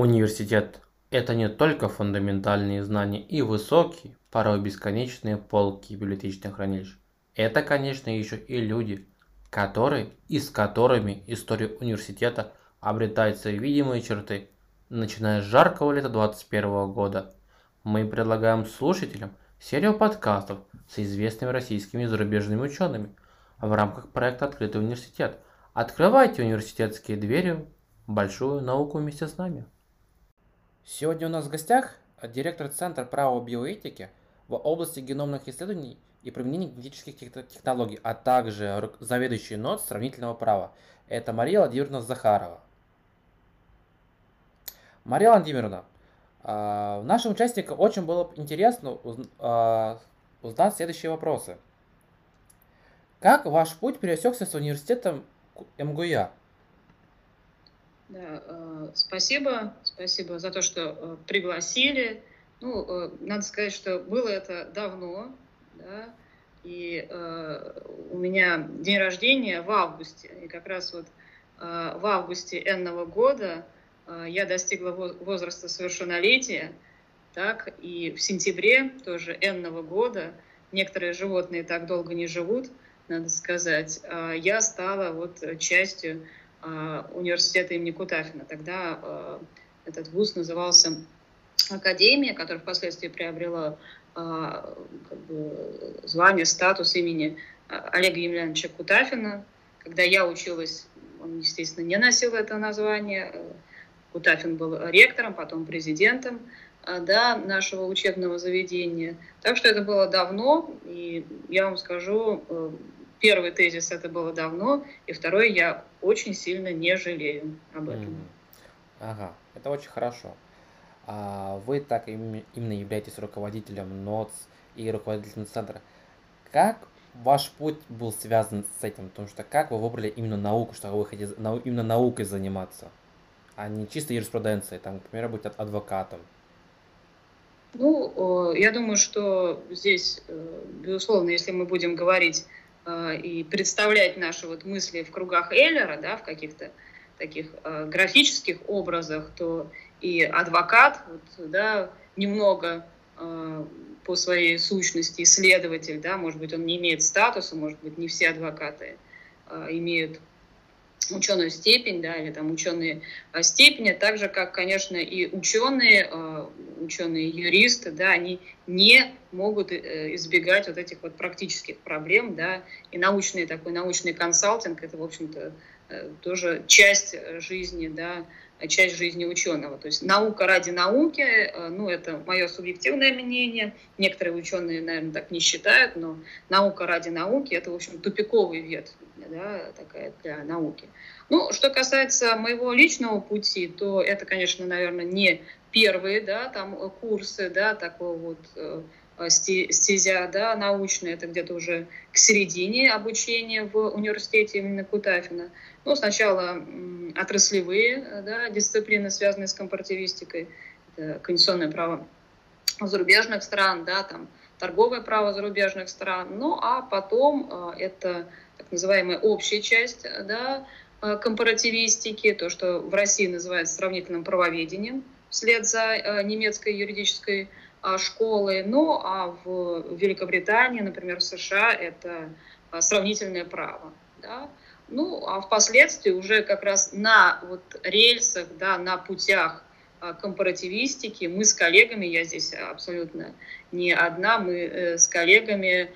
Университет – это не только фундаментальные знания и высокие, порой бесконечные полки библиотечных хранилищ. Это, конечно, еще и люди, которые и с которыми история университета обретает свои видимые черты. Начиная с жаркого лета 2021 года, мы предлагаем слушателям серию подкастов с известными российскими и зарубежными учеными в рамках проекта «Открытый университет». Открывайте университетские двери большую науку вместе с нами. Сегодня у нас в гостях директор Центра права биоэтики в области геномных исследований и применения генетических технологий, а также заведующий НОТ сравнительного права. Это Мария Владимировна Захарова. Мария Владимировна, а, нашим участникам очень было интересно а, узнать следующие вопросы. Как ваш путь пересекся с университетом МГУЯ? Да, э, спасибо, спасибо за то, что э, пригласили. Ну, э, надо сказать, что было это давно, да, и э, у меня день рождения в августе, и как раз вот э, в августе энного года э, я достигла возраста совершеннолетия, так, и в сентябре тоже энного года, некоторые животные так долго не живут, надо сказать, э, я стала вот частью а, университета имени Кутафина. Тогда а, этот вуз назывался Академия, которая впоследствии приобрела а, как бы, звание, статус имени Олега Емельяновича Кутафина. Когда я училась, он, естественно, не носил это название. Кутафин был ректором, потом президентом да, нашего учебного заведения. Так что это было давно, и я вам скажу, э, первый тезис это было давно, и второй я очень сильно не жалею об этом. Ага, это очень хорошо. А вы так именно являетесь руководителем НОЦ и руководителем центра. Как ваш путь был связан с этим? Потому что как вы выбрали именно науку, что вы хотите именно наукой заниматься, а не чисто юриспруденцией, там, например, быть адвокатом? Ну, я думаю, что здесь, э, безусловно, если мы будем говорить Э, и представлять наши вот мысли в кругах Эллера, да, в каких-то таких э, графических образах, то и адвокат, вот, да, немного э, по своей сущности исследователь, да, может быть, он не имеет статуса, может быть, не все адвокаты э, имеют ученую степень, да, или там ученые степени, так же, как, конечно, и ученые, э, ученые юристы, да, они не могут избегать вот этих вот практических проблем, да, и научный такой научный консалтинг, это, в общем-то, тоже часть жизни, да, часть жизни ученого. То есть наука ради науки, ну, это мое субъективное мнение, некоторые ученые, наверное, так не считают, но наука ради науки, это, в общем, тупиковый ветвь да, такая для науки. Ну, что касается моего личного пути, то это, конечно, наверное, не первые, да, там курсы, да, такого вот э, стезя, да, научная, это где-то уже к середине обучения в университете именно Кутафина. Ну, сначала отраслевые, да, дисциплины, связанные с компаративистикой, это конституционное право зарубежных стран, да, там торговое право зарубежных стран, ну, а потом э, это так называемая общая часть да, э, компаративистики, то, что в России называется сравнительным правоведением, вслед за э, немецкой юридической а, школой. Ну, а в Великобритании, например, в США, это а, сравнительное право. Да? Ну, а впоследствии уже как раз на вот рельсах, да, на путях а, компаративистики мы с коллегами, я здесь абсолютно не одна, мы э, с коллегами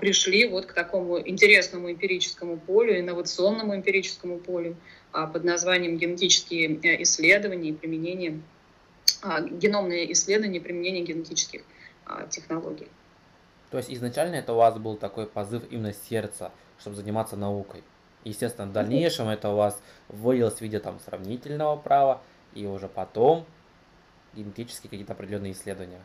пришли вот к такому интересному эмпирическому полю, инновационному эмпирическому полю под названием генетические э, исследования и применение, геномные исследования и применение генетических технологий. То есть изначально это у вас был такой позыв именно сердца, чтобы заниматься наукой. Естественно, в дальнейшем это у вас вылилось в виде там сравнительного права и уже потом генетические какие-то определенные исследования.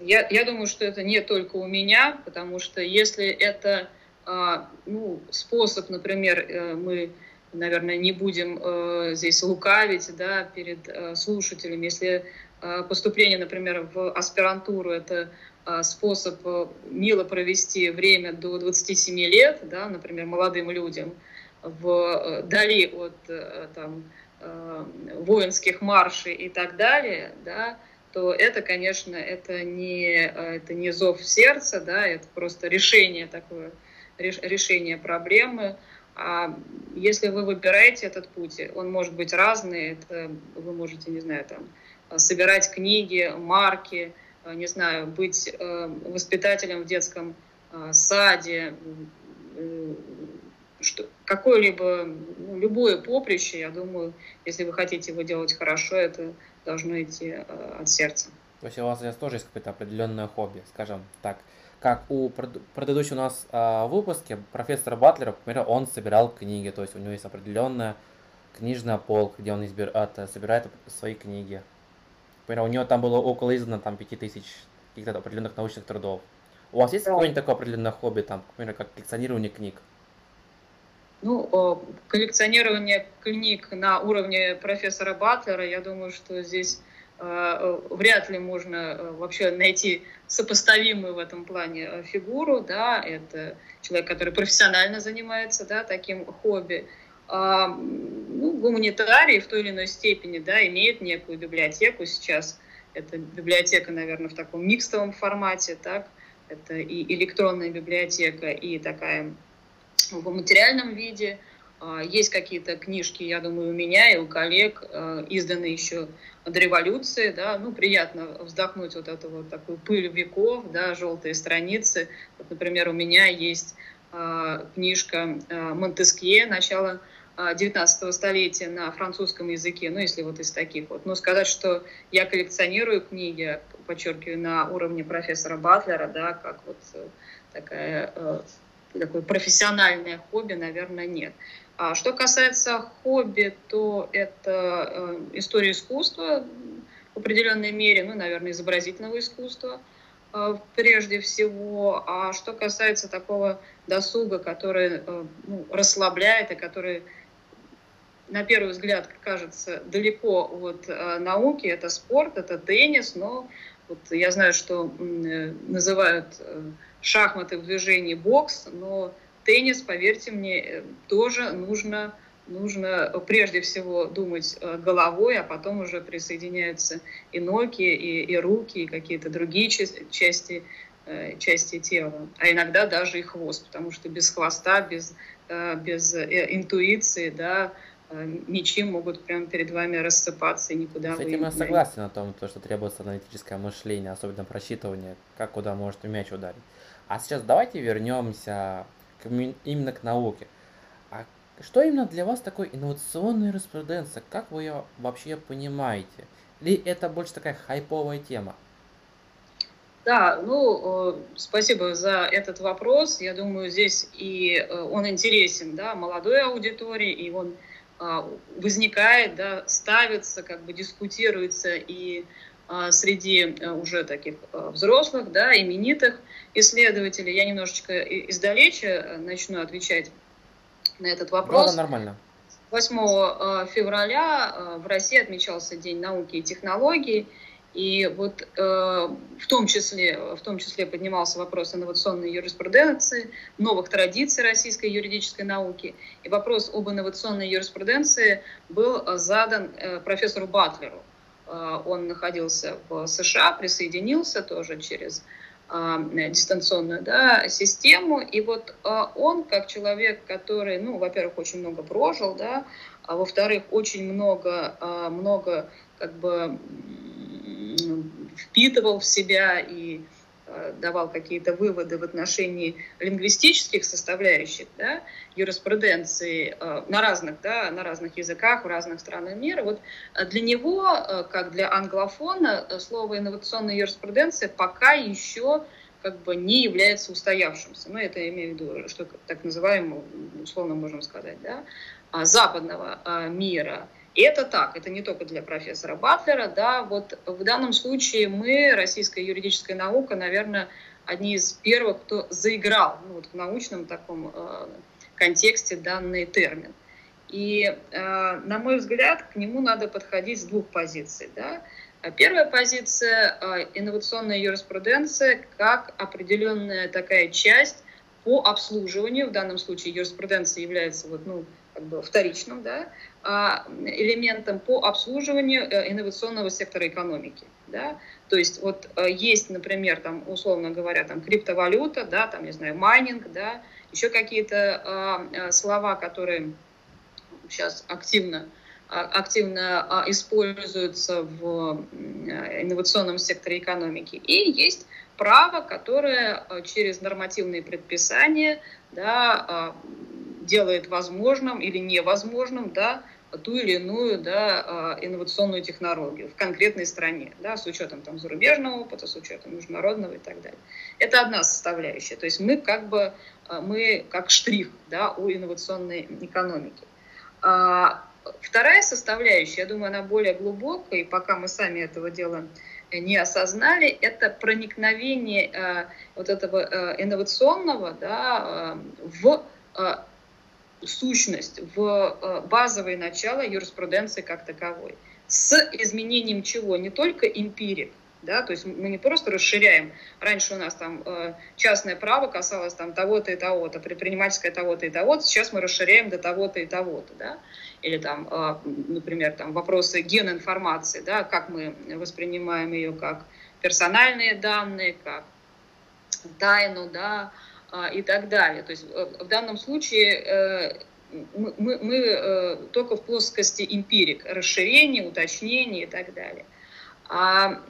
Я, я думаю, что это не только у меня, потому что если это а, ну, способ, например, э, мы, наверное, не будем э, здесь лукавить да, перед э, слушателями, если поступление, например, в аспирантуру это способ мило провести время до 27 лет, да, например, молодым людям, вдали от там, воинских маршей и так далее, да, то это, конечно, это не, это не зов сердца, да, это просто решение такое, решение проблемы. А если вы выбираете этот путь, он может быть разный, это вы можете, не знаю, там, собирать книги, марки, не знаю, быть э, воспитателем в детском э, саде, э, что какое-либо, ну, любое поприще, я думаю, если вы хотите его делать хорошо, это должно идти э, от сердца. То есть у вас здесь тоже есть какое-то определенное хобби, скажем так. Как у предыдущего у нас э, выпуске профессора Батлера, к примеру, он собирал книги, то есть у него есть определенная книжная полка, где он избир, это, собирает свои книги. К примеру, у него там было около издано там 5000 каких-то определенных научных трудов. У вас есть да. какое-нибудь такое определенное хобби, там, к примеру, как коллекционирование книг? Ну, коллекционирование книг на уровне профессора Батлера, я думаю, что здесь вряд ли можно э, вообще найти сопоставимую в этом плане э, фигуру, да, это человек, который профессионально занимается, да, таким хобби. А, ну, гуманитарий в той или иной степени, да, имеет некую библиотеку сейчас. Это библиотека, наверное, в таком микстовом формате, так, это и электронная библиотека, и такая в материальном виде. А, есть какие-то книжки, я думаю, у меня и у коллег, а, изданные еще до революции, да, ну, приятно вздохнуть вот эту вот такую пыль веков, да, желтые страницы. Вот, например, у меня есть а, книжка Монтескье, начало 19 столетия на французском языке, ну, если вот из таких вот. Но сказать, что я коллекционирую книги, подчеркиваю, на уровне профессора Батлера, да, как вот э, такая э, такое профессиональное хобби, наверное, нет. А что касается хобби, то это э, история искусства в определенной мере, ну, наверное, изобразительного искусства э, прежде всего. А что касается такого досуга, который э, ну, расслабляет и который на первый взгляд кажется далеко от науки, это спорт, это теннис, но вот я знаю, что называют шахматы в движении бокс, но теннис, поверьте мне, э, тоже нужно, нужно прежде всего думать головой, а потом уже присоединяются и ноги, и, и руки, и какие-то другие части, части тела, а иногда даже и хвост, потому что без хвоста, без, без интуиции, да, Э, мечи могут прямо перед вами рассыпаться и никуда С этим я согласен о том, что требуется аналитическое мышление, особенно просчитывание, как куда может мяч ударить. А сейчас давайте вернемся именно к науке. А что именно для вас такое инновационная юриспруденция? Как вы ее вообще понимаете? Или это больше такая хайповая тема? Да, ну, э, спасибо за этот вопрос. Я думаю, здесь и э, он интересен, да, молодой аудитории, и он а, возникает, да, ставится, как бы дискутируется и среди э, уже таких а, взрослых, да, именитых исследователей. Я немножечко издалече э, начну отвечать на этот вопрос. Да, нормально. 8 февраля в России отмечался День науки и технологий, и вот э, в, том числе, в том числе поднимался вопрос инновационной юриспруденции, новых традиций российской юридической науки. И вопрос об инновационной юриспруденции был задан э, профессору Батлеру. Э, он находился в США, присоединился тоже через э, дистанционную да, систему. И вот э, он, как человек, который, ну, во-первых, очень много прожил, да, а во-вторых, очень много, много как бы впитывал в себя и давал какие-то выводы в отношении лингвистических составляющих да, юриспруденции э, на разных, да, на разных языках в разных странах мира. Вот э, для него, как для англофона, слово инновационная юриспруденция пока еще как бы не является устоявшимся. Ну, это я имею в виду, что так называемого, условно можем сказать, да, а, западного мира – и это так, это не только для профессора Батлера, да, вот в данном случае мы, российская юридическая наука, наверное, одни из первых, кто заиграл ну, вот в научном таком э, контексте данный термин. И, э, на мой взгляд, к нему надо подходить с двух позиций. Да? Первая позиция э, – инновационная юриспруденция как определенная такая часть по обслуживанию, в данном случае юриспруденция является вот, ну, как бы вторичным да, а, элементом по обслуживанию э, инновационного сектора экономики. Да? То есть вот э, есть, например, там, условно говоря, там, криптовалюта, да, там, не знаю, майнинг, да, еще какие-то а, э, слова, которые сейчас активно а, активно используются в инновационном секторе экономики. И есть право, которое через нормативные предписания да, делает возможным или невозможным да, ту или иную да, а, инновационную технологию в конкретной стране, да, с учетом там, зарубежного опыта, с учетом международного и так далее. Это одна составляющая. То есть мы как бы а, мы как штрих да, у инновационной экономики. А вторая составляющая, я думаю, она более глубокая, и пока мы сами этого дела не осознали, это проникновение вот этого инновационного да, в сущность, в э, базовое начало юриспруденции как таковой. С изменением чего? Не только эмпирик, да, то есть мы не просто расширяем. Раньше у нас там э, частное право касалось там того-то и того-то, предпринимательское того-то и того-то, сейчас мы расширяем до того-то и того-то, да, или там, э, например, там вопросы генинформации, да, как мы воспринимаем ее как персональные данные, как тайну, да, и так далее. То есть э, в данном случае э, мы, мы, мы э, только в плоскости эмпирик, расширение, уточнение и так далее. А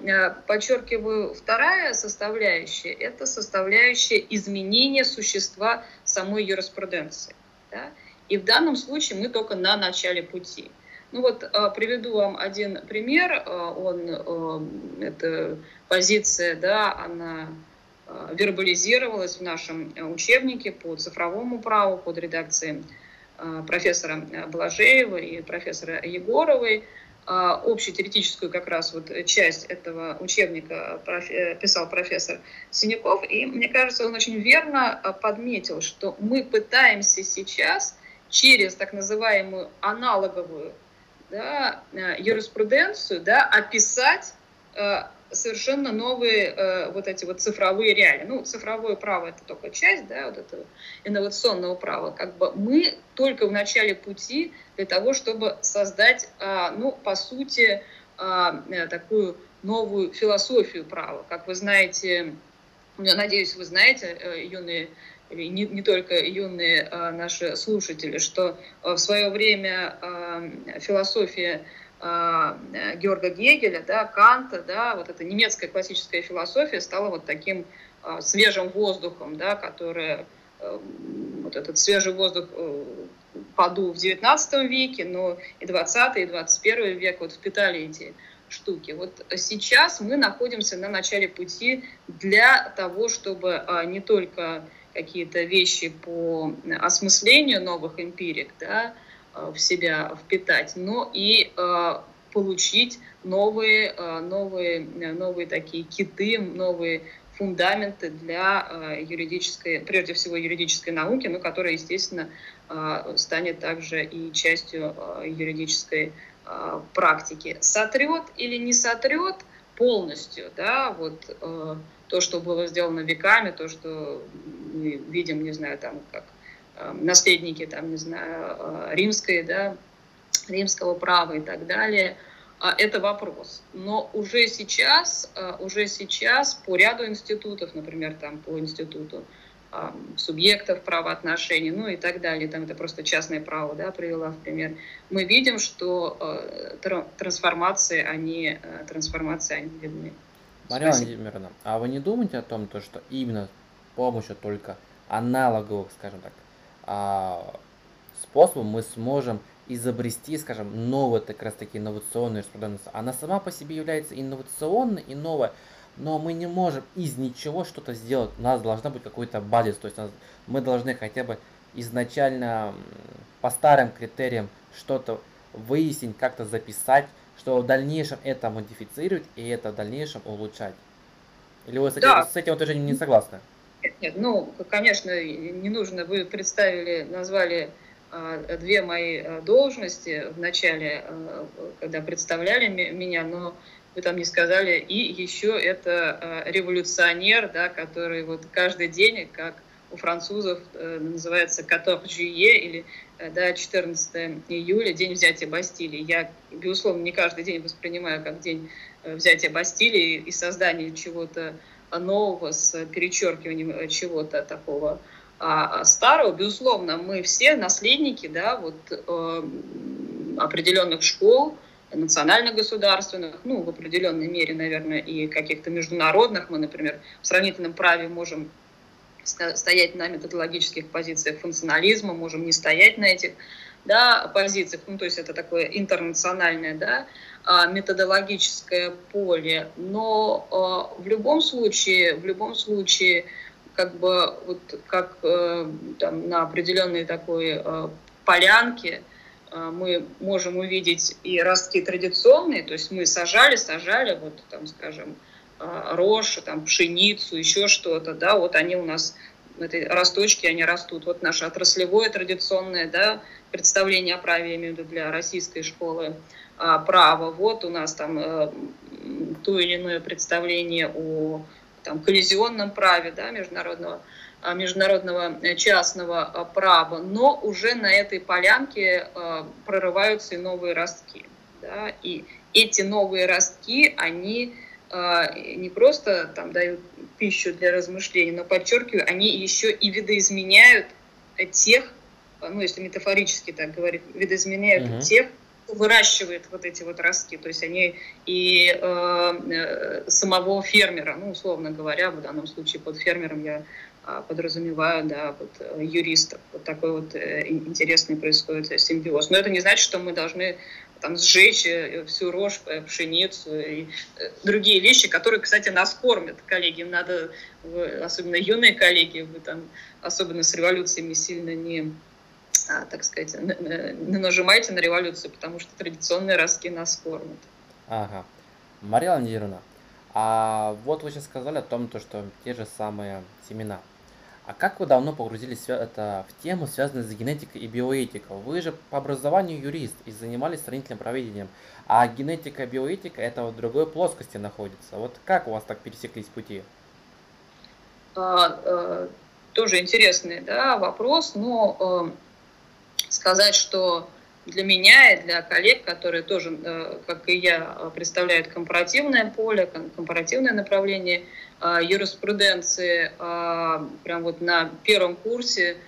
подчеркиваю, вторая составляющая – это составляющая изменения существа самой юриспруденции. Да? И в данном случае мы только на начале пути. Ну вот приведу вам один пример. Он, это позиция, да, она вербализировалось в нашем э, учебнике по цифровому праву под редакцией э, профессора Блажеева и профессора Егоровой. Общую теоретическую как раз вот часть этого учебника писал профессор Синяков. И мне кажется, он очень верно подметил, что мы пытаемся сейчас через так называемую аналоговую да, юриспруденцию да, описать совершенно новые э, вот эти вот цифровые реалии. Ну, цифровое право это только часть, да, вот этого инновационного права. Как бы мы только в начале пути для того, чтобы создать, э, ну, по сути, э, такую новую философию права. Как вы знаете, я надеюсь, вы знаете, э, юные не, не только юные э, наши слушатели, что э, в свое время э, философия а, Георга Гегеля, да, Канта, да, вот эта немецкая классическая философия стала вот таким а, свежим воздухом, да, который э, вот этот свежий воздух э, подул в 19 веке, но и 20 и 21 век вот впитали эти штуки. Вот сейчас мы находимся на начале пути для того, чтобы не только какие-то вещи по осмыслению новых эмпирик, да, Э, в себя впитать, но и э, получить новые, э, новые, новые такие киты, новые фундаменты для юридической, прежде всего юридической науки, но которая, естественно, станет также и частью юридической практики. Сотрет или не сотрет полностью, да, вот то, что было сделано веками, то, что мы видим, не знаю, там, как наследники, там, не знаю, э, римской, да, римского права и так далее, а, это вопрос. Но уже сейчас, э, уже сейчас по ряду институтов, например, там по институту субъектов правоотношений, ну и так далее, там это просто частное право, да, привела в пример, мы видим, что э, трансформации, они, трансформации, они видны. Мария Владимировна, а вы не думаете о том, то, что именно с помощью только аналоговых, скажем так, способом мы сможем изобрести, скажем, новую как раз таки инновационную юриспруденцию. Она сама по себе является инновационной и новой, но мы не можем из ничего что-то сделать. У нас должна быть какой-то базис, то есть мы должны хотя бы изначально по старым критериям что-то выяснить, как-то записать, что в дальнейшем это модифицировать и это в дальнейшем улучшать. Или вы с этим, да. с этим утверждением не согласны? Нет, нет, ну, конечно, не нужно, вы представили, назвали а, две мои а, должности в начале, а, когда представляли меня, но вы там не сказали, и еще это революционер, да, который вот каждый день, как у французов э, называется 14 жюе или э, да, 14 июля, день взятия Бастилии. Я, безусловно, не каждый день воспринимаю как день э, взятия Бастилии и создания чего-то нового с перечеркиванием чего-то такого а старого. Безусловно, мы все наследники да, вот, э, определенных школ, национально-государственных, ну, в определенной мере, наверное, и каких-то международных. Мы, например, в сравнительном праве можем стоять на методологических позициях функционализма, можем не стоять на этих да, позициях, ну, то есть это такое интернациональное да, а, методологическое поле, но а, в любом случае, в любом случае, как бы вот как э, там, на определенной такой э, полянке, а, мы можем увидеть и ростки традиционные, то есть мы сажали, сажали, вот там, скажем, а, рожь, там, пшеницу, еще что-то, да, вот они у нас, эти росточки, они растут. Вот наше отраслевое традиционное, да, представление о праве, я имею в виду для российской школы а, права. Вот у нас там э, то или иное представление о там, коллизионном праве, да, международного а, международного э, частного а, права, но уже на этой полянке прорываются и новые ростки. Да? И эти новые ростки, они не просто там дают пищу для размышлений, но, подчеркиваю, они еще и видоизменяют тех, ну, если метафорически так говорить, видоизменяют угу. тех, выращивает вот эти вот ростки. То есть они и э, э самого фермера, ну, условно говоря, в данном случае под фермером я а, подразумеваю, да, вот, э, юристов. Вот такой вот э, интересный происходит симбиоз. Но это не значит, что мы должны там сжечь всю рожь, пшеницу и другие вещи, которые, кстати, нас кормят. Коллеги, надо, особенно юные коллеги, вы там, особенно с революциями сильно не, так сказать, не нажимайте на революцию, потому что традиционные ростки нас кормят. Ага. Мария Леонидовна, а вот вы сейчас сказали о том, то, что те же самые семена – а как вы давно погрузились это, в тему, связанную с генетикой и биоэтикой? Вы же по образованию юрист и занимались сравнительным проведением, а генетика и биоэтика это в другой плоскости находится. Вот как у вас так пересеклись пути? А, а, тоже интересный да, вопрос, но э, сказать, что для меня и для коллег, которые тоже, э, как и я, представляют компаративное поле, компаративное направление – а, юриспруденции а, прям вот на первом курсе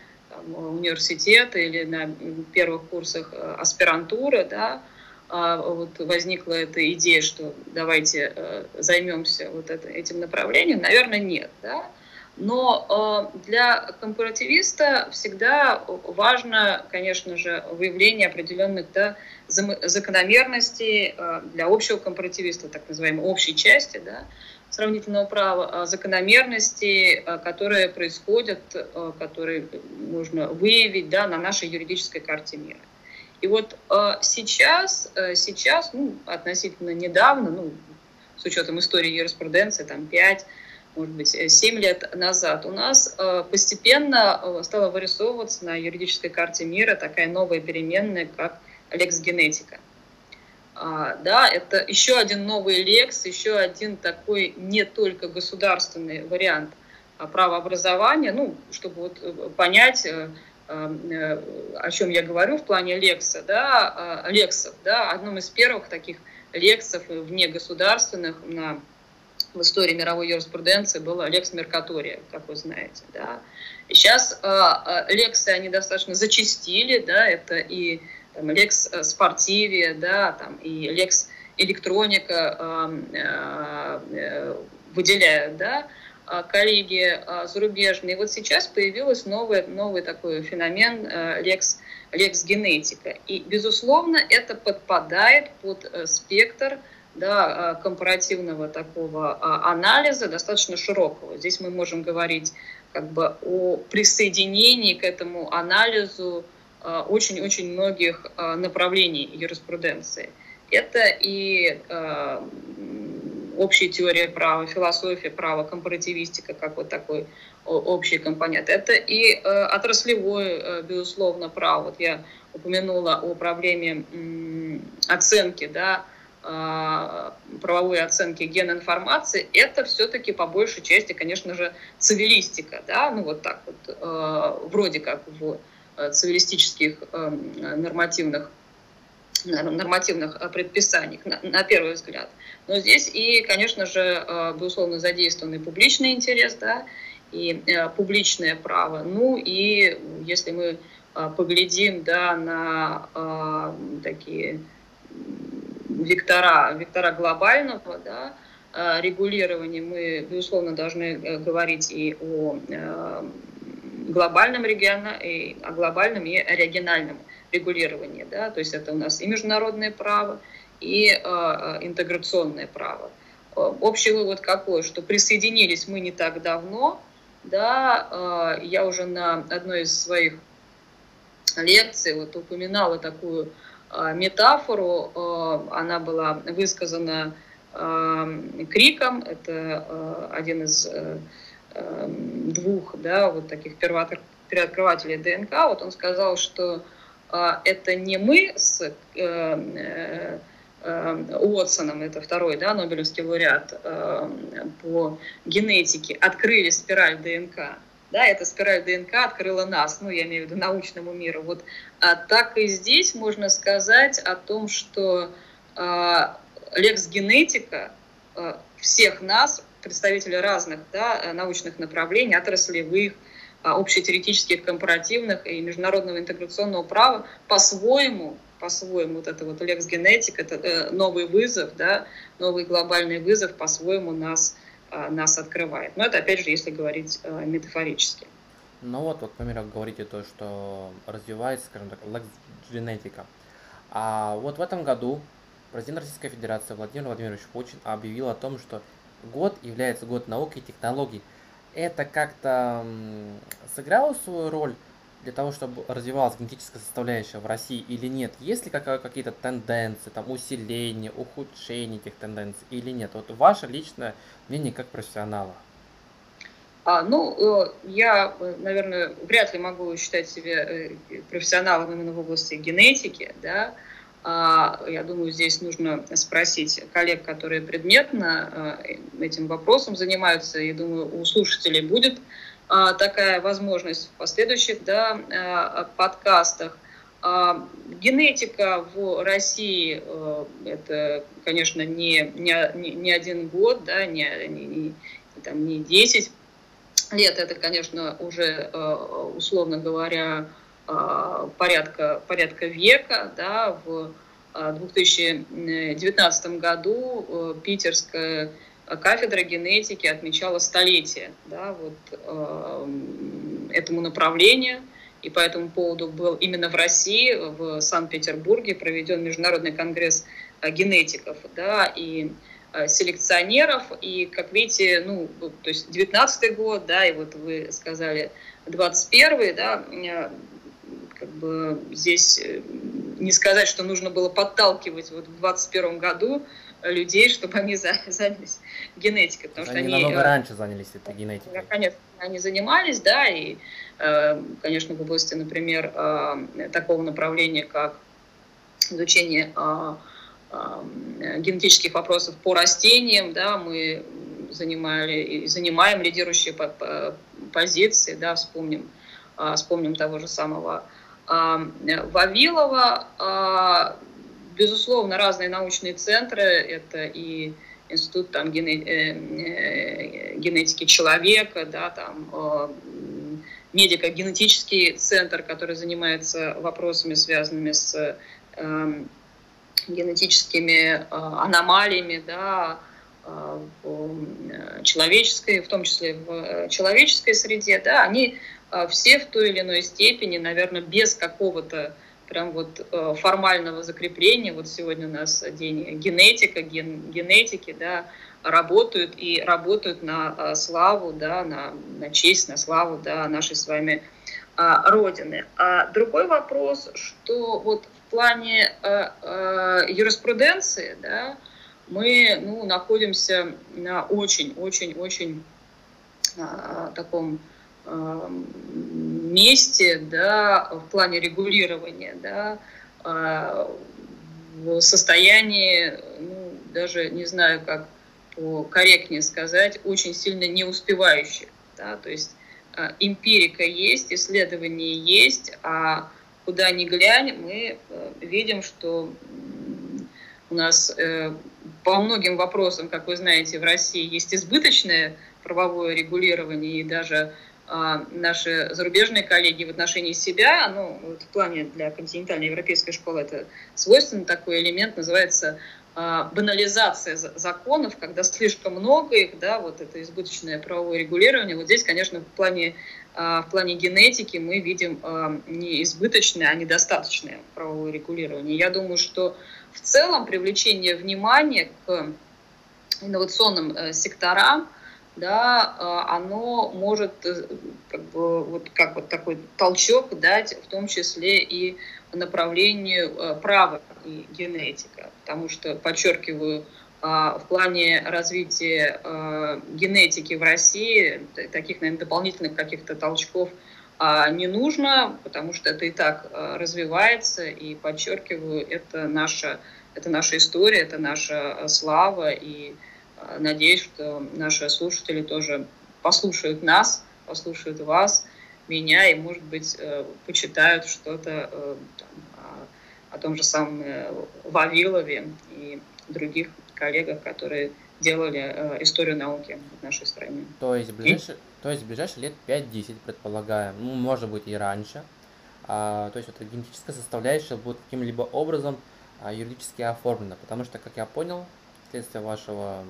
университета или на первых курсах э, аспирантуры, да, а, вот возникла эта идея, что давайте э, займемся вот этим направлением, наверное, нет, да. Но э, для компаративиста всегда важно, конечно же, выявление определенных да, закономерностей для общего компаративиста, так называемой общей части, да, сравнительного права, а закономерности, а, которые происходят, которые можно выявить да, на нашей юридической карте мира. И вот сейчас, сейчас ну, относительно недавно, ну, с учетом истории юриспруденции, там 5, может быть, 7 лет назад, у нас постепенно стала вырисовываться на юридической карте мира такая новая переменная, как лекс-генетика. А, да, это еще один новый лекс, еще один такой не только государственный вариант а, правообразования, ну, чтобы вот э, понять, э, э, о чем я говорю в плане лекса, да, лексов, да, одном из первых таких лексов вне государственных на, в истории мировой юриспруденции было лекс Меркатория, как вы знаете, да. И сейчас э, лексы, они достаточно зачастили, да, это и там, Lex Sportivia, да, там, и Lex электроника э, э, выделяют, да, коллеги зарубежные. И вот сейчас появился новый, новый такой феномен э, Lex, Lex генетика. И, безусловно, это подпадает под спектр да, компаративного такого анализа, достаточно широкого. Здесь мы можем говорить как бы о присоединении к этому анализу Э, очень-очень многих направлений юриспруденции. Это и общая теория права, философия права, компаративистика, как вот такой общий компонент. Это и отраслевое, безусловно, право. Вот я упомянула о проблеме оценки да, правовой оценки генинформации, это все-таки по большей части, конечно же, цивилистика, да, ну вот так вот, вроде как в цивилистических нормативных нормативных предписаний, на, на первый взгляд. Но здесь и, конечно же, безусловно, задействованный публичный интерес, да, и публичное право. Ну и если мы поглядим да, на такие вектора, вектора глобального да, э, регулирования, мы, безусловно, должны э, говорить и о э, глобальном региона, и о глобальном и о региональном регулировании. Да? То есть это у нас и международное право, и интеграционное право. Общий вывод какой, что присоединились мы не так давно, да, я уже на одной из своих лекций вот упоминала такую метафору, э, она была высказана э, криком, это один из двух да, вот таких первооткрывателей ДНК, вот он сказал, что это не мы с Уотсоном, это второй да, Нобелевский лауреат по генетике, открыли спираль ДНК, да, эта спираль ДНК открыла нас, ну, я имею в виду научному миру. Вот а так и здесь можно сказать о том, что а, лекс генетика а, всех нас, представителей разных да, научных направлений, отраслевых, а, общетеоретических, компаративных и международного интеграционного права по-своему по-своему вот это вот лекс генетик, это э, новый вызов, да, новый глобальный вызов по-своему нас Э, нас открывает. Но это, опять же, если говорить э, метафорически. Ну вот, вот, например, говорите то, что развивается, скажем так, генетика. А вот в этом году президент Российской Федерации Владимир Владимирович Путин объявил о том, что год является год науки и технологий. Это как-то сыграло свою роль для того, чтобы развивалась генетическая составляющая в России или нет? Есть ли какие-то тенденции, там, усиление, ухудшение этих тенденций или нет? Вот ваше личное мнение как профессионала. А, ну, э, я, наверное, вряд ли могу считать себя э, профессионалом именно в области генетики, да. А, я думаю, здесь нужно спросить коллег, которые предметно э, этим вопросом занимаются. И думаю, у слушателей будет такая возможность в последующих да, а, подкастах. А, генетика в России это, конечно, не, не, не один год, да, не, не, там, не 10 лет, это, конечно, уже, условно говоря, порядка, порядка века. Да, в 2019 году Питерская кафедра генетики отмечала столетие да, вот, э, этому направлению. И по этому поводу был именно в России, в Санкт-Петербурге проведен Международный конгресс э, генетиков да, и э, селекционеров. И, как видите, ну, то есть 19 год, да, и вот вы сказали 21 да, как бы здесь не сказать, что нужно было подталкивать вот в 21 году людей, чтобы они занялись генетикой. Потому они что они намного э, раньше занялись этой генетикой. Конечно, они занимались, да, и, э, конечно, в области, например, э, такого направления, как изучение генетических вопросов по растениям, да, мы занимали и занимаем лидирующие позиции, да, вспомним, вспомним того же самого Вавилова, безусловно, разные научные центры, это и институт там, э, э, генетики человека, да, там, э, медико-генетический центр, который занимается вопросами, связанными с генетическими аномалиями, да, в человеческой, в том числе в человеческой среде, да, они все в той или иной степени, наверное, без какого-то прям вот э, формального закрепления. Вот сегодня у нас день генетика, ген, генетики, да, работают и работают на э, славу, да, на, на честь, на славу, да, нашей с вами а, Родины. А другой вопрос, что вот в плане а, а, юриспруденции, да, мы ну, находимся на очень-очень-очень а, таком месте, да, в плане регулирования, да, а, в состоянии, ну, даже не знаю, как корректнее сказать, очень сильно не успевающих. Да? То есть э, эмпирика есть, исследования есть, а куда ни глянь, мы э, видим, что у нас э, по многим вопросам, как вы знаете, в России есть избыточное правовое регулирование, и даже а, наши зарубежные коллеги в отношении себя, ну, вот в плане для континентальной европейской школы это свойственно такой элемент, называется а, банализация законов, когда слишком много их, да, вот это избыточное правовое регулирование. Вот здесь, конечно, в плане, а, в плане генетики мы видим не избыточное, а недостаточное правовое регулирование. Я думаю, что в целом привлечение внимания к инновационным э, секторам да, а, оно может э, как бы, вот как вот такой толчок дать, в том числе и направлению э, права и генетика. Потому что, подчеркиваю, а, в плане развития а, генетики в России таких, наверное, дополнительных каких-то толчков не нужно, потому что это и так развивается, и подчеркиваю, это наша, это наша история, это наша слава, и Надеюсь, что наши слушатели тоже послушают нас, послушают вас, меня и, может быть, э, почитают что-то э, о том же самом э, Вавилове и других коллегах, которые делали историю науки в нашей стране. То есть, ближайшие, и... то есть ближайшие лет 5-10, предполагаем, ну, может быть, и раньше. А, то есть, вот генетическая составляющая будет каким-либо образом а, юридически оформлена, потому что, как я понял, вследствие вашего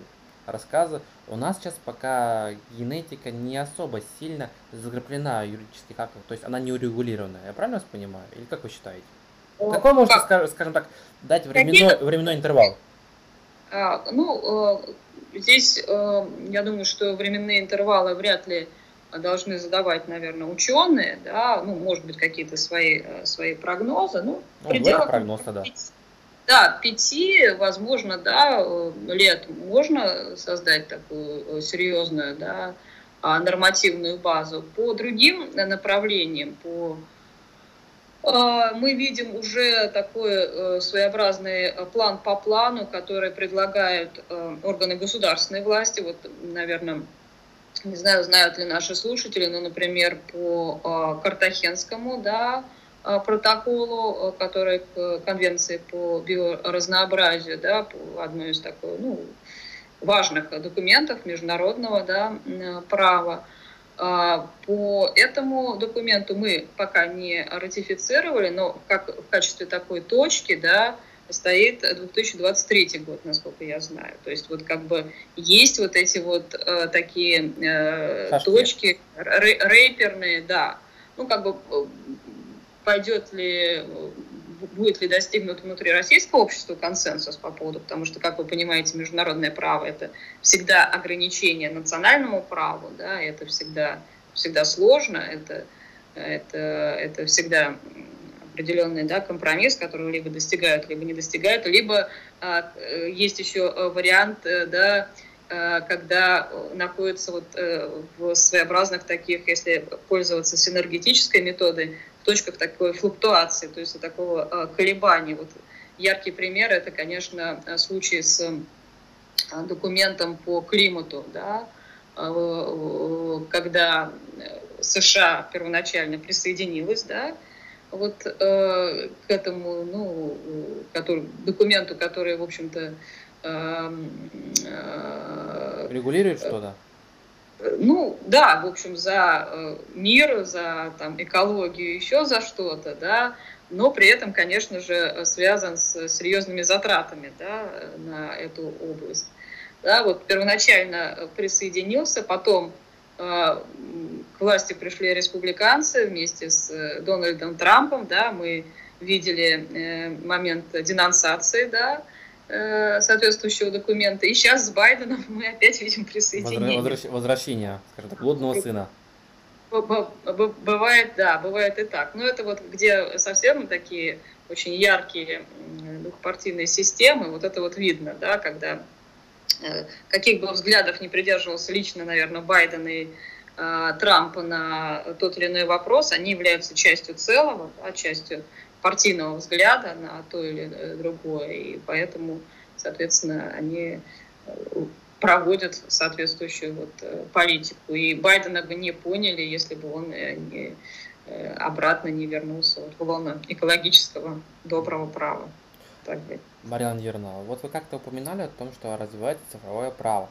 рассказа, у нас сейчас пока генетика не особо сильно закреплена в юридических актах, то есть она не урегулирована. Я правильно вас понимаю? Или как вы считаете? Какой можете, как? скажем так, дать временной, временной интервал? А, ну, э, здесь э, я думаю, что временные интервалы вряд ли должны задавать, наверное, ученые, да, ну, может быть, какие-то свои, э, свои прогнозы, ну, ну пределах... прогноз да. Да, пяти, возможно, да, лет можно создать такую серьезную, да, а, нормативную базу. По другим направлениям, по а, мы видим уже такой э, своеобразный план по плану, который предлагают э, органы государственной власти. Вот, наверное, не знаю, знают ли наши слушатели, но, например, по Картахенскому, да, Э, протоколу, э, который к конвенции по биоразнообразию, да, одной из такой, ну, важных документов международного да, права. А, по этому документу мы пока не ратифицировали, но как в качестве такой точки, да, стоит 2023 год, насколько я знаю. То есть вот как бы есть вот эти вот э, такие э, точки рэперные, да. Ну как бы пойдет ли, будет ли достигнут внутри российского общества консенсус по поводу, потому что, как вы понимаете, международное право – это всегда ограничение национальному праву, да, это всегда, всегда сложно, это, это, это всегда определенный да, компромисс, который либо достигают, либо не достигают, либо а, есть еще вариант, э, да, э, когда находится вот э, в своеобразных таких, если пользоваться синергетической методой, точках такой флуктуации, то есть такого а, колебания. Вот яркий пример это, конечно, случай с а, документом по климату, да, когда США первоначально присоединилась, да, вот э, к этому, ну, который, документу, который, в общем-то, э, э, регулирует что-то? Ну, да, в общем, за э, мир, за там, экологию, еще за что-то, да, но при этом, конечно же, связан с серьезными затратами да, на эту область. Да, вот первоначально присоединился, потом э, к власти пришли республиканцы вместе с э, Дональдом Трампом, да, мы видели э, момент денонсации, да, Э, соответствующего документа. И сейчас с Байденом мы опять видим присоединение. Возвращ... Возвращение, скажем так, блудного сына. Бывает, да, бывает и так. Но это вот где совсем такие очень яркие двухпартийные системы, вот это вот видно, да, когда э, каких бы взглядов не придерживался лично, наверное, Байден и Трампа на тот или иной вопрос, они являются частью целого, да, частью партийного взгляда на то или другое, и поэтому, соответственно, они проводят соответствующую вот политику. И Байдена бы не поняли, если бы он не, обратно не вернулся вот в лоно экологического доброго права. Так Мария Андерна, вот вы как-то упоминали о том, что развивается цифровое право.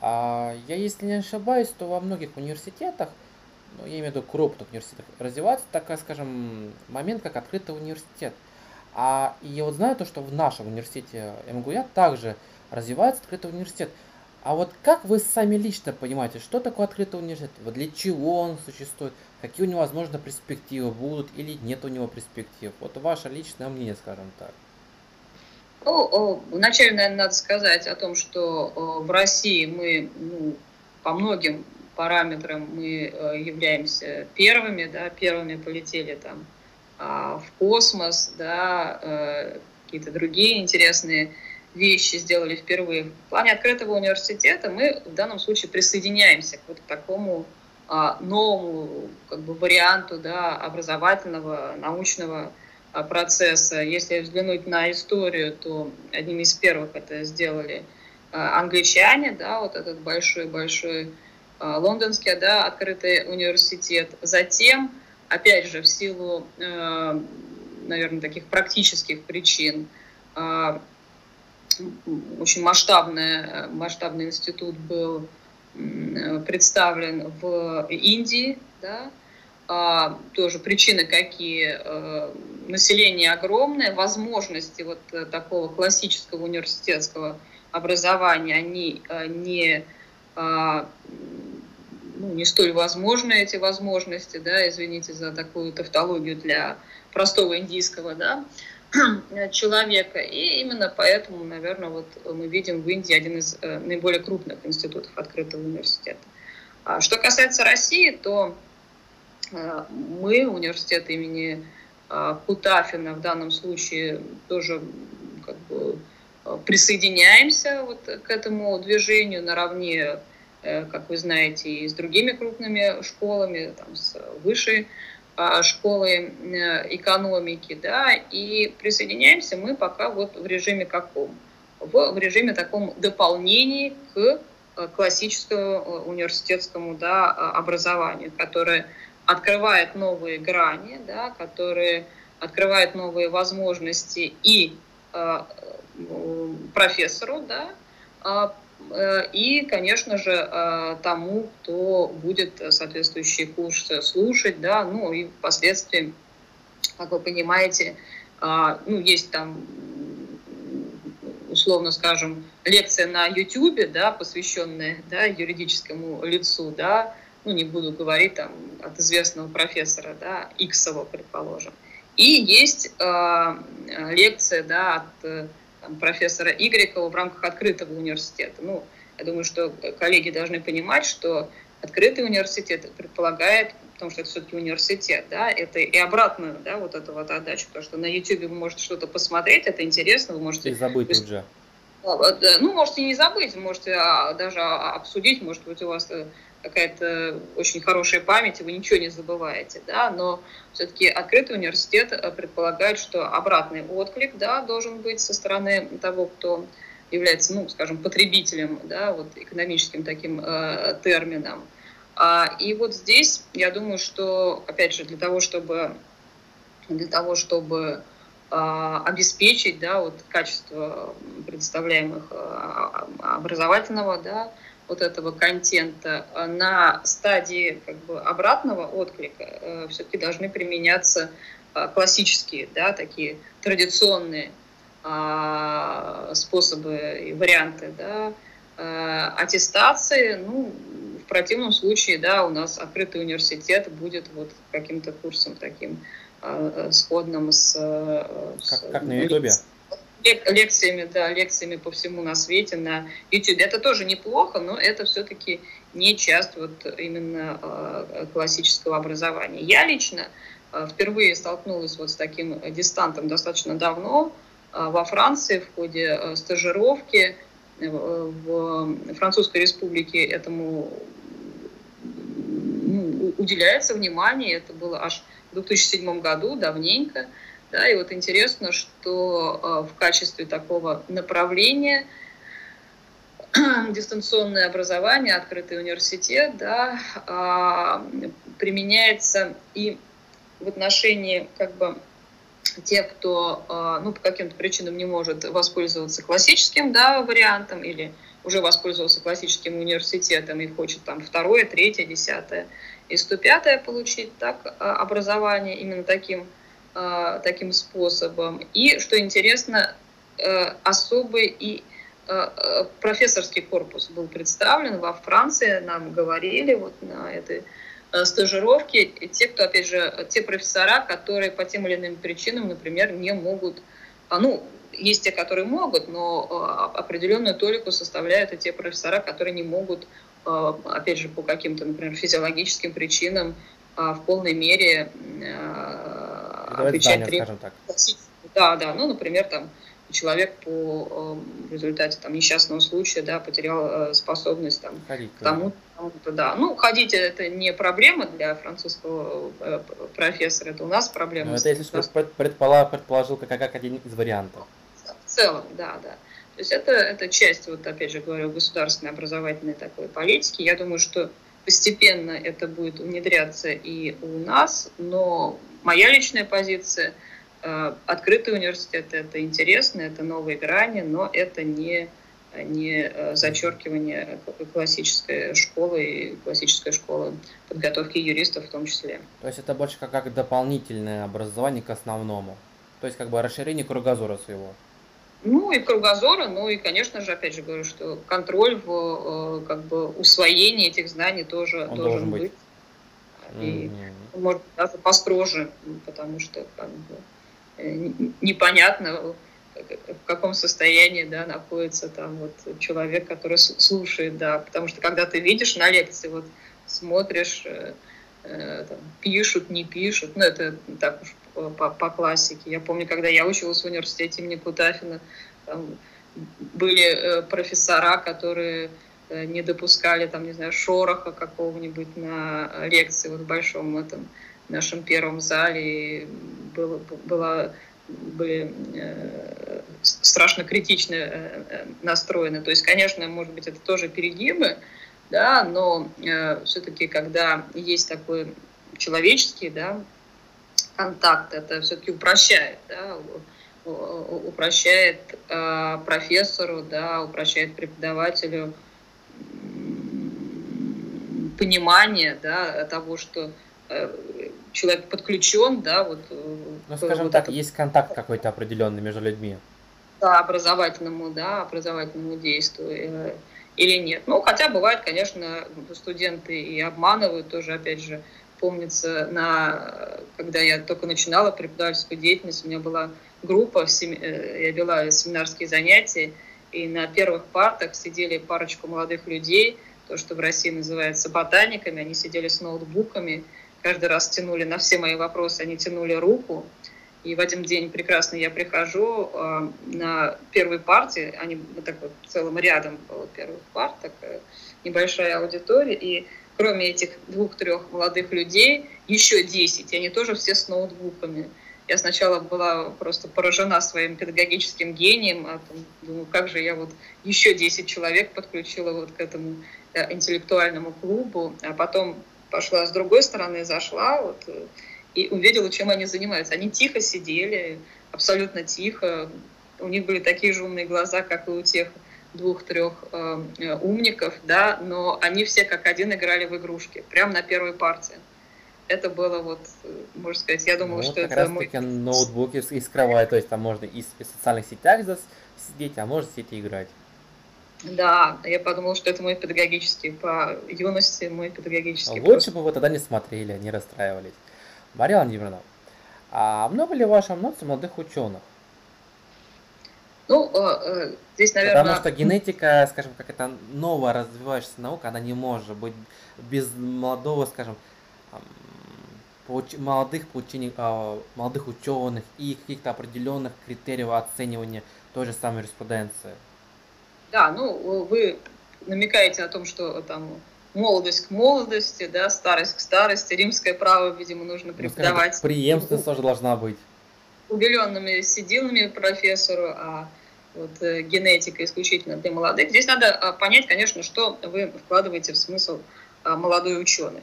А я, если не ошибаюсь, то во многих университетах, ну, я имею в виду крупных университетах, развивается такая, скажем, момент, как открытый университет. А и я вот знаю то, что в нашем университете МГУЯ также развивается открытый университет. А вот как вы сами лично понимаете, что такое открытый университет? Вот для чего он существует? Какие у него, возможно, перспективы будут или нет у него перспектив? Вот ваше личное мнение, скажем так. Ну, вначале, наверное, надо сказать о том, что в России мы ну, по многим параметрам мы э, являемся первыми, да, первыми полетели там а, в космос, да, э, какие-то другие интересные вещи сделали впервые. В плане открытого университета мы в данном случае присоединяемся к вот такому а, новому как бы, варианту да, образовательного, научного а, процесса. Если взглянуть на историю, то одним из первых это сделали англичане, да, вот этот большой-большой лондонский, да, открытый университет. Затем, опять же, в силу, наверное, таких практических причин, очень масштабный, масштабный институт был представлен в Индии, да, а, тоже причины какие. А, население огромное, возможности вот э, такого классического университетского образования, они а, не, ну, не столь возможны, эти возможности, да, извините за такую тавтологию для простого индийского, да, человека. И именно поэтому, наверное, вот мы видим в Индии один из э, наиболее крупных институтов открытого университета. Что касается России, то Э, мы, университет имени э, Кутафина в данном случае тоже как бы, присоединяемся вот к этому движению наравне, как вы знаете, и с другими крупными школами, там, с высшей школой экономики, да, и присоединяемся мы пока вот в режиме каком? В, в режиме таком дополнении к классическому университетскому да, образованию, которое открывает новые грани, да, которые открывают новые возможности и э, профессору, да, а, э, и, конечно же, э, тому, кто будет соответствующие курсы слушать, да, ну и впоследствии, как вы понимаете, э, ну, есть там условно скажем, лекция на YouTube, да, посвященная да, юридическому лицу, да, ну, не буду говорить там от известного профессора, да, Иксова, предположим. И есть э, лекция, да, от э, там, профессора Игрекова в рамках открытого университета. Ну, я думаю, что коллеги должны понимать, что открытый университет предполагает, потому что это все-таки университет, да, это и обратно, да, вот эта вот отдача, потому что на YouTube вы можете что-то посмотреть, это интересно, вы можете... И забыть уже. Ну, можете не забыть, можете а, даже обсудить, может быть, у вас э, какая-то очень хорошая память, и вы ничего не забываете, да, но все-таки открытый университет э, предполагает, что обратный отклик, да, должен быть со стороны того, кто является, ну, скажем, потребителем, да, вот экономическим таким э, термином. А, и вот здесь, я думаю, что, опять же, для того, чтобы, для того, чтобы э, обеспечить, да, вот качество представляемых э, образовательного, да, вот этого контента э, на стадии как бы обратного отклика э, все-таки должны применяться э, классические, да, такие традиционные а, способы и варианты, да, аттестации, ну, в противном случае, да, у нас открытый университет будет вот каким-то курсом таким сходным с... Как, как на Ютубе? Лекциями, да, лекциями по всему на свете, на YouTube. Это тоже неплохо, но это все-таки не часть вот именно э, классического образования. Я лично э, впервые столкнулась вот с таким дистантом достаточно давно э, во Франции в ходе стажировки в Французской республике этому уделяется внимание. Это было аж в 2007 году, давненько. Да, и вот интересно, что в качестве такого направления дистанционное образование, открытый университет, да, применяется и в отношении как бы тех, кто а, ну, по каким-то причинам не может воспользоваться классическим да, вариантом или уже воспользовался классическим университетом и хочет там второе, третье, десятое и сто пятое получить так, а, образование именно таким, а, таким способом. И, что интересно, э, особый и профессорский корпус был представлен во Франции, нам говорили вот на этой Э, стажировки, те, кто, опять же, те профессора, которые по тем или иным причинам, например, не могут, а, ну, есть те, которые могут, но э, определенную толику составляют и те профессора, которые не могут, э, опять же, по каким-то, например, физиологическим причинам в полной мере отвечать требованиям. Да, да, ну, например, там, человек по в результате там, несчастного случая да, потерял способность там, к тому да. Ну, ходить это не проблема для французского э, профессора, это у нас проблема. Но ну, это если что предположил, предположил как, как один из вариантов. В целом, да, да. То есть это, это часть, вот опять же говорю, государственной образовательной такой политики. Я думаю, что постепенно это будет внедряться и у нас, но моя личная позиция, э, открытый университет, это интересно, это новые грани, но это не не э, зачеркивание классической школы и классической школы подготовки юристов в том числе. То есть это больше как, как дополнительное образование к основному? То есть как бы расширение кругозора своего? Ну и кругозора, ну и, конечно же, опять же говорю, что контроль в э, как бы усвоении этих знаний тоже Он должен, быть. быть. И, mm-hmm. может, даже построже, потому что как бы, э, непонятно, в каком состоянии да, находится там вот человек, который слушает, да, потому что когда ты видишь на лекции, вот смотришь, э, э, там, пишут, не пишут, ну это так уж по, по, по классике. Я помню, когда я училась в университете имени Кутафина, там были э, профессора, которые э, не допускали, там, не знаю, шороха какого-нибудь на лекции вот в большом этом нашем первом зале. И было, было были э, страшно критично э, э, настроены. То есть, конечно, может быть, это тоже перегибы, да, но все-таки, когда есть такой человеческий да, контакт, это все-таки упрощает, да, упрощает профессору, да, упрощает преподавателю понимание да, того, что человек подключен, да, вот. Э, ну, скажем вот так, это... есть контакт какой-то определенный между людьми. Да, образовательному, да, образовательному действию э, или нет. Ну, хотя бывает, конечно, студенты и обманывают тоже, опять же, помнится, на, когда я только начинала преподавательскую деятельность, у меня была группа, э, я вела семинарские занятия, и на первых партах сидели парочку молодых людей, то, что в России называется ботаниками, они сидели с ноутбуками, каждый раз тянули на все мои вопросы, они тянули руку. И в один день прекрасно я прихожу э, на первой партии, они так вот целым рядом было первых парт, такая небольшая аудитория, и кроме этих двух-трех молодых людей, еще десять, и они тоже все с ноутбуками. Я сначала была просто поражена своим педагогическим гением, а там, думаю, как же я вот еще 10 человек подключила вот к этому э, интеллектуальному клубу, а потом пошла с другой стороны, зашла вот, э, и увидела, чем они занимаются. Они тихо сидели, абсолютно тихо. У них были такие же умные глаза, как и у тех двух-трех э, э умников, да, но они все как один играли в игрушки, прямо на первой партии. Это было вот, э, можно сказать, я думала, ну, что как это раз мой... ноутбуки из кровати, то есть там можно и в социальных сетях сидеть, а можно сидеть и играть. Да, я подумала, что это мой педагогический, по юности мой педагогический. Лучше просто. бы вы тогда не смотрели, не расстраивались. Мария Владимировна, а много ли в вашем ноте молодых ученых? Ну, э, здесь, наверное... Потому что генетика, скажем, как это новая развивающаяся наука, она не может быть без молодого, скажем, молодых получений, а, молодых ученых и каких-то определенных критериев оценивания той же самой юриспруденции. Да, ну, вы намекаете о том, что там молодость к молодости, да, старость к старости, римское право, видимо, нужно преподавать. Ну, преемственность тоже должна быть. Убеленными сединами профессору, а вот, э, генетика исключительно для молодых. Здесь надо а, понять, конечно, что вы вкладываете в смысл а, молодой ученый.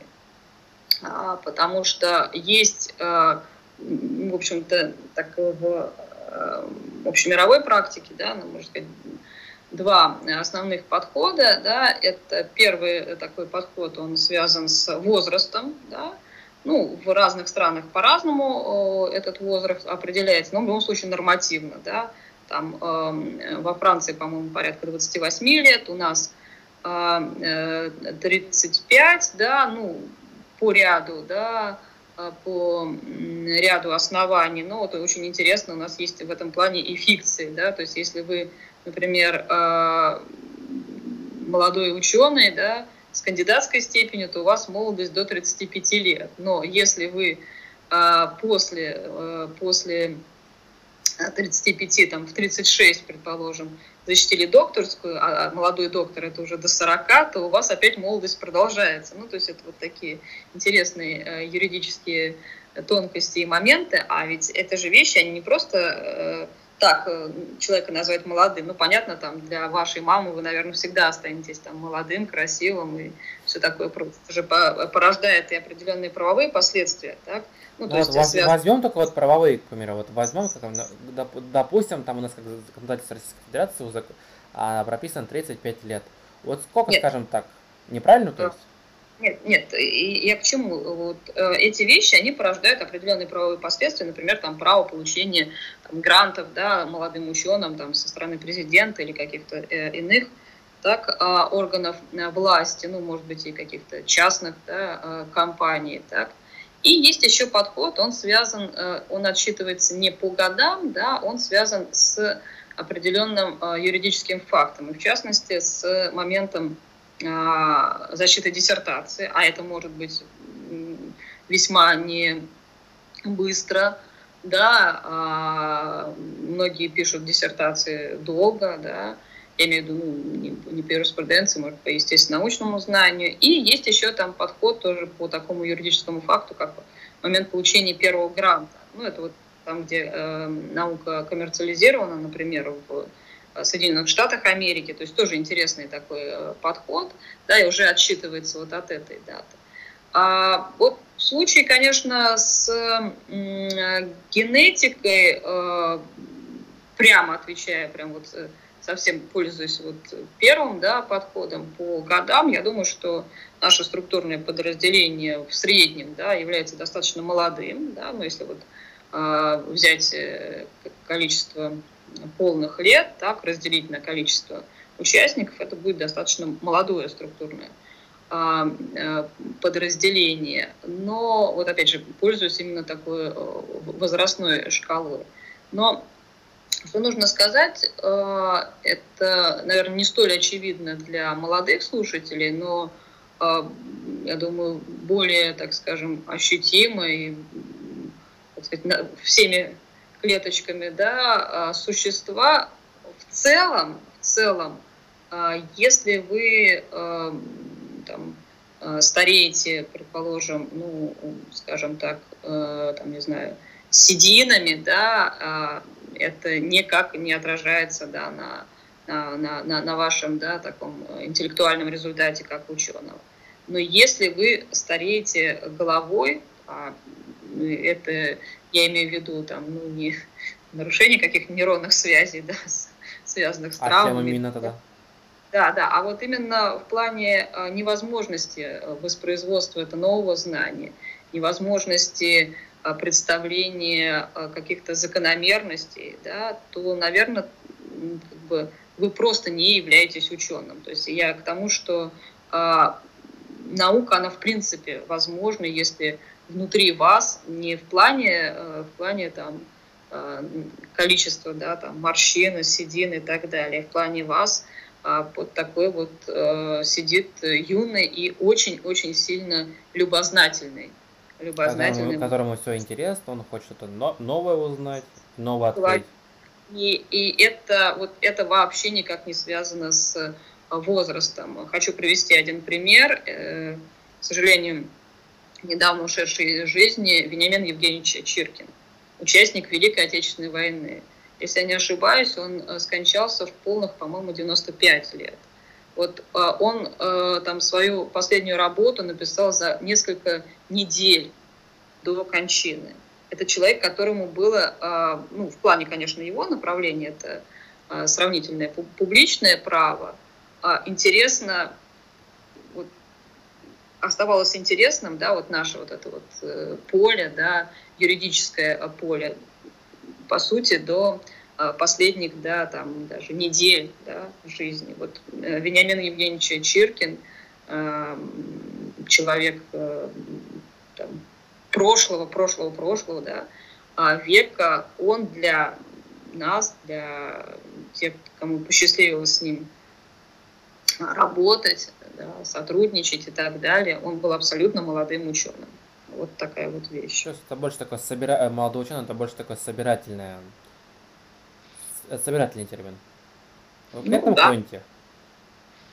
А, потому что есть, в общем-то, так в а, общемировой практике, да, ну, можно сказать, два основных подхода. Да. Это первый такой подход, он связан с возрастом. Да. Ну, в разных странах по-разному этот возраст определяется, но в любом случае нормативно. Да. Там, э, во Франции, по-моему, порядка 28 лет, у нас э, 35, да, ну, по ряду, да, по ряду оснований. Но вот очень интересно, у нас есть в этом плане и фикции, да, то есть если вы например, э, молодой ученый, да, с кандидатской степенью, то у вас молодость до 35 лет. Но если вы э, после, э, после 35, там, в 36, предположим, защитили докторскую, а молодой доктор это уже до 40, то у вас опять молодость продолжается. Ну, то есть это вот такие интересные юридические тонкости и моменты, а ведь это же вещи, они не просто так э, человека назвать молодым. Ну, понятно, там для вашей мамы вы, наверное, всегда останетесь там молодым, красивым и все такое просто. Это же порождает и определенные правовые последствия, так? Ну, то вот есть, воз, связан... Возьмем только вот правовые, к примеру, вот возьмем, допустим, там у нас как законодательство Российской Федерации а, прописано 35 лет. Вот сколько, Нет. скажем так, неправильно, то есть? Нет, нет, я к чему? Вот, э, эти вещи, они порождают определенные правовые последствия, например, там, право получения там, грантов да, молодым ученым там, со стороны президента или каких-то э, иных так, э, органов э, власти, ну, может быть, и каких-то частных да, э, компаний. Так. И есть еще подход, он связан, он отсчитывается не по годам, да, он связан с определенным юридическим фактом, и в частности с моментом а, защиты диссертации, а это может быть весьма не быстро, да, а многие пишут диссертации долго, да, я имею в виду ну, не, не по юриспруденции, может, по естественно-научному знанию. И есть еще там подход тоже по такому юридическому факту, как момент получения первого гранта. Ну, это вот там, где э, наука коммерциализирована, например, в Соединенных Штатах Америки, то есть тоже интересный такой э, подход, да, и уже отсчитывается вот от этой даты. А вот в случае, конечно, с генетикой, э, прямо отвечая, прям вот э, совсем пользуясь вот первым да, подходом по годам, я думаю, что наше структурное подразделение в среднем да, является достаточно молодым. Да, но если вот взять количество полных лет, так, разделить на количество участников, это будет достаточно молодое структурное а, э, подразделение. Но, вот опять же, пользуюсь именно такой э, возрастной шкалой. Но что нужно сказать, э, это, наверное, не столь очевидно для молодых слушателей, но, я думаю, более, так скажем, ощутимо и так сказать, всеми клеточками, да, а, существа в целом, в целом, а, если вы а, там, стареете, предположим, ну, скажем так, там, не знаю, сединами, да, это никак не отражается, да, на, на, на, на вашем, да, таком интеллектуальном результате как ученого. Но если вы стареете головой, это я имею в виду там, ну, не нарушение каких-то нейронных связей, да, связанных с а травмами. именно тогда? Да, да, а вот именно в плане а, невозможности э, воспроизводства этого нового знания, невозможности а, представления а, каких-то закономерностей, да, то, наверное, как бы вы просто не являетесь ученым. То есть я к тому, что а, наука, она в принципе возможна, если внутри вас, не в плане, э, в плане там, э, количества да, там, морщин, седин и так далее, в плане вас а вот такой вот э, сидит юный и очень-очень сильно любознательный. любознательный. Которому, которому все интересно, он хочет что-то новое узнать, новое открыть. И, и это, вот, это вообще никак не связано с возрастом. Хочу привести один пример. К сожалению, недавно ушедший из жизни Вениамин Евгеньевич Чиркин, участник Великой Отечественной войны. Если я не ошибаюсь, он скончался в полных, по-моему, 95 лет. Вот он там свою последнюю работу написал за несколько недель до кончины. Это человек, которому было, ну, в плане, конечно, его направления, это сравнительное публичное право, а, интересно, оставалось интересным, да, вот наше вот это вот э, поле, да, юридическое поле, по сути, до последних, да, там, даже недель, да, жизни. Вот э, Вениамин Евгеньевич Чиркин, человек э, там, прошлого, прошлого, прошлого, да, а века, он для нас, для тех, кому посчастливилось с ним работать, да, сотрудничать и так далее, он был абсолютно молодым ученым. Вот такая вот вещь. То есть это больше такой собира... Э, молодой ученый, это больше такой собирательный, э, собирательный термин. Вы ну, к этому да.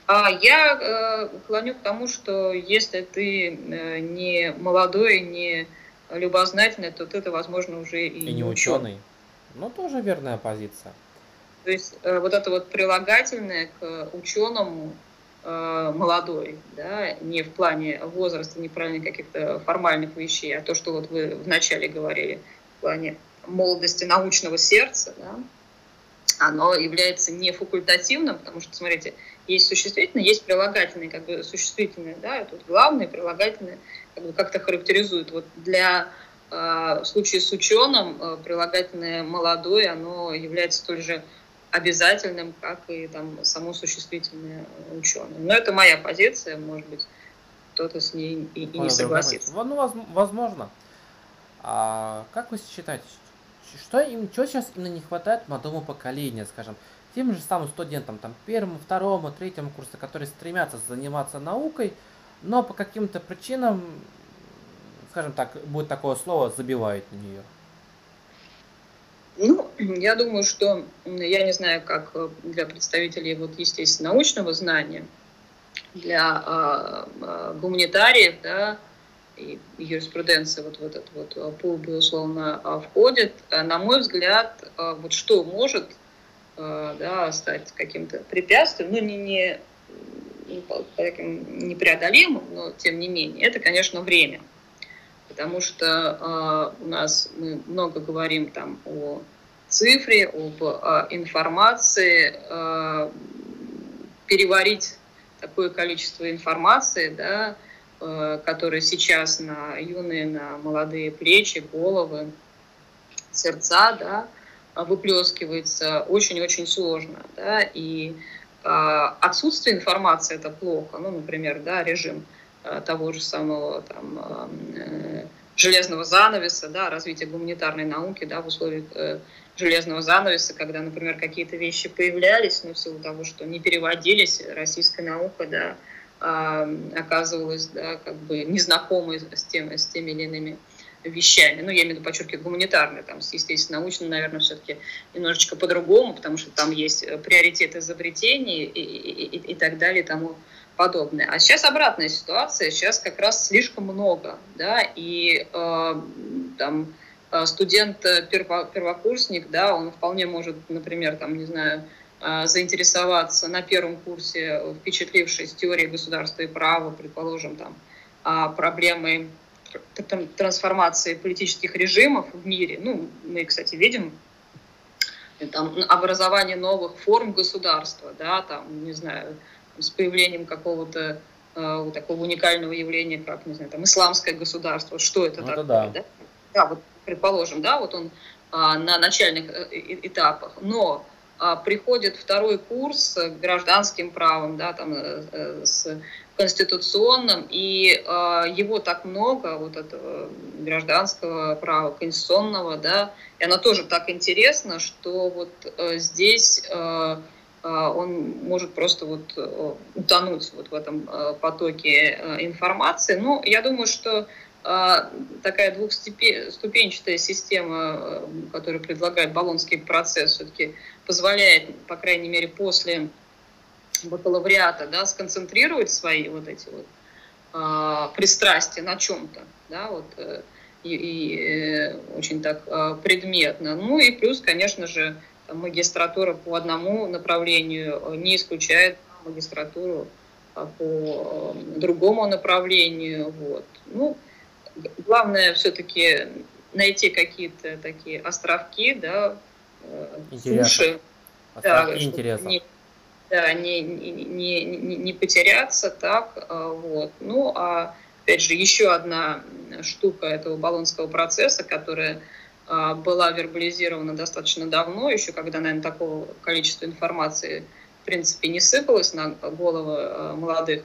А я э, клоню к тому, что если ты э, не молодой, не любознательный, то ты, возможно, уже и, и не ученый. Ну, тоже верная позиция. То есть э, вот это вот прилагательное к ученому молодой, да, не в плане возраста, не в плане каких-то формальных вещей, а то, что вот вы вначале говорили, в плане молодости научного сердца, да, оно является не факультативным, потому что, смотрите, есть существительное, есть прилагательное, как бы существительное, да, тут главное прилагательное как бы как-то характеризует. Вот для э, в случае с ученым э, прилагательное молодой, оно является столь же обязательным, как и там само существительное ученый. Но это моя позиция, может быть, кто-то с ней и, и не согласится. Ну, возможно. А как вы считаете, что им, что сейчас именно не хватает молодому поколению, скажем, тем же самым студентам, там, первому, второму, третьему курсу, которые стремятся заниматься наукой, но по каким-то причинам, скажем так, будет такое слово, забивают на нее? Ну, я думаю, что, я не знаю, как для представителей вот, естественно, научного знания, для э, э, гуманитариев, да, и юриспруденция вот в этот вот пул, безусловно, входит. На мой взгляд, вот что может Э, да, стать каким-то препятствием, ну, не, не таким непреодолимым, но тем не менее, это, конечно, время. Потому что э, у нас мы много говорим там о цифре, об о информации, э, переварить такое количество информации, да, э, которое сейчас на юные, на молодые плечи, головы, сердца, да, выплескивается очень-очень сложно. Да, и а, отсутствие информации это плохо. Ну, например, да, режим того же самого там, а, э, железного занавеса, да, развитие гуманитарной науки да, в условиях э, железного занавеса, когда, например, какие-то вещи появлялись, но в силу того, что не переводились, российская наука да, оказывалась да, как бы незнакомой с, тем, с теми или иными вещами. Ну, я имею в виду, подчеркиваю, гуманитарные, там, естественно, научно, наверное, все-таки немножечко по-другому, потому что там есть э, приоритет изобретений и, и, и, и так далее и тому. А сейчас обратная ситуация, сейчас как раз слишком много, да, и э, там э, студент э, первокурсник, да, он вполне может, например, там, не знаю, заинтересоваться на первом курсе, впечатлившись теорией государства и права, предположим, там, а, проблемой трансформации политических режимов в мире. Ну, мы, кстати, видим там, образование новых форм государства, да, там, не знаю, с появлением какого-то э, такого уникального явления, как, не знаю, там, исламское государство, что это ну, такое, да. да? Да, вот, предположим, да, вот он а, на начальных э, этапах, но а, приходит второй курс с гражданским правом, да, там, э, с конституционным, и э, его так много, вот этого гражданского права, конституционного, да, и оно тоже так интересно, что вот э, здесь э, он может просто вот э, утонуть вот в этом э, потоке э, информации. Ну, я думаю, что э, такая двухступенчатая система, которую предлагает Болонский процесс, все-таки позволяет, по крайней мере, после бакалавриата, да, сконцентрировать свои вот эти вот э, пристрастия на чем-то, да, вот, и, и очень так предметно. Ну и плюс, конечно же, магистратура по одному направлению не исключает магистратуру а, по э, другому направлению. Вот. Ну, главное все-таки найти какие-то такие островки, да, Интересно. Островки да, интереса. Не, да, не, не, не, не потеряться, так, вот. Ну, а опять же, еще одна штука этого баллонского процесса, которая была вербализирована достаточно давно, еще когда, наверное, такого количества информации, в принципе, не сыпалось на головы а, молодых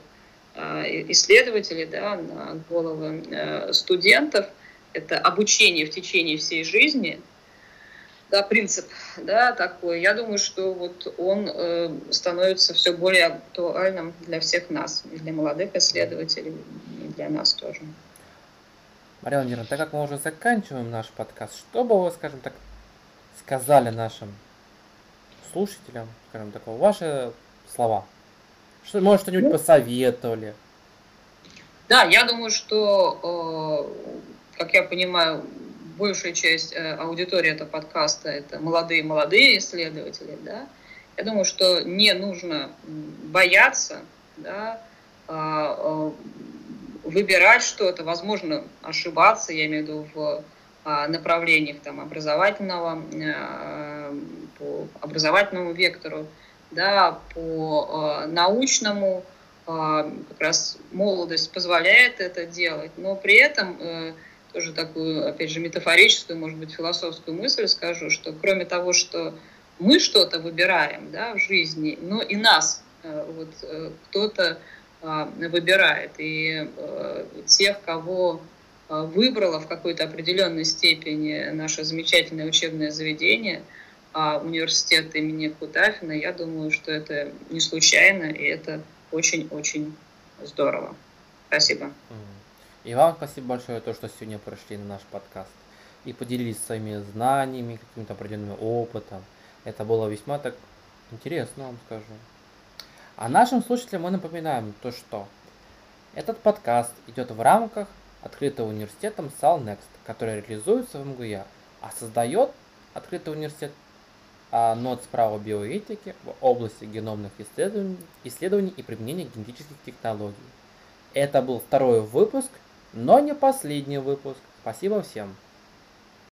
исследователей, да, на головы э, студентов. Это обучение в течение всей жизни – да, принцип, да, такой. Я думаю, что вот он э, становится все более актуальным для всех нас, для молодых исследователей, и для нас тоже. Мария Владимировна, так как мы уже заканчиваем наш подкаст, что бы вы, скажем так, сказали нашим слушателям, скажем так, ваши слова? Что, может, что-нибудь ну, посоветовали? Да, я думаю, что, э, как я понимаю, большая часть э, аудитории этого подкаста это молодые-молодые исследователи, да, я думаю, что не нужно бояться, да, а, а, выбирать что-то, возможно, ошибаться, я имею в виду в а, направлениях там, образовательного, по образовательному вектору, да, по научному, как раз молодость позволяет это делать, но при этом э, тоже такую, опять же, метафорическую, может быть, философскую мысль скажу, что кроме того, что мы что-то выбираем да, в жизни, но и нас э, вот, э, кто-то выбирает. И э, тех, кого выбрало в какой-то определенной степени наше замечательное учебное заведение, а, университет имени Кутафина, я думаю, что это не случайно, и это очень-очень здорово. Спасибо. И вам спасибо большое, то, что сегодня пришли на наш подкаст и поделились своими знаниями, каким-то определенным опытом. Это было весьма так интересно, вам скажу. А нашим слушателям мы напоминаем то, что этот подкаст идет в рамках открытого университетом SALNEXT, который реализуется в МГУЯ, а создает открытый университет а, НОТ справа биоэтики в области геномных исследований, исследований и применения генетических технологий. Это был второй выпуск но не последний выпуск. Спасибо всем.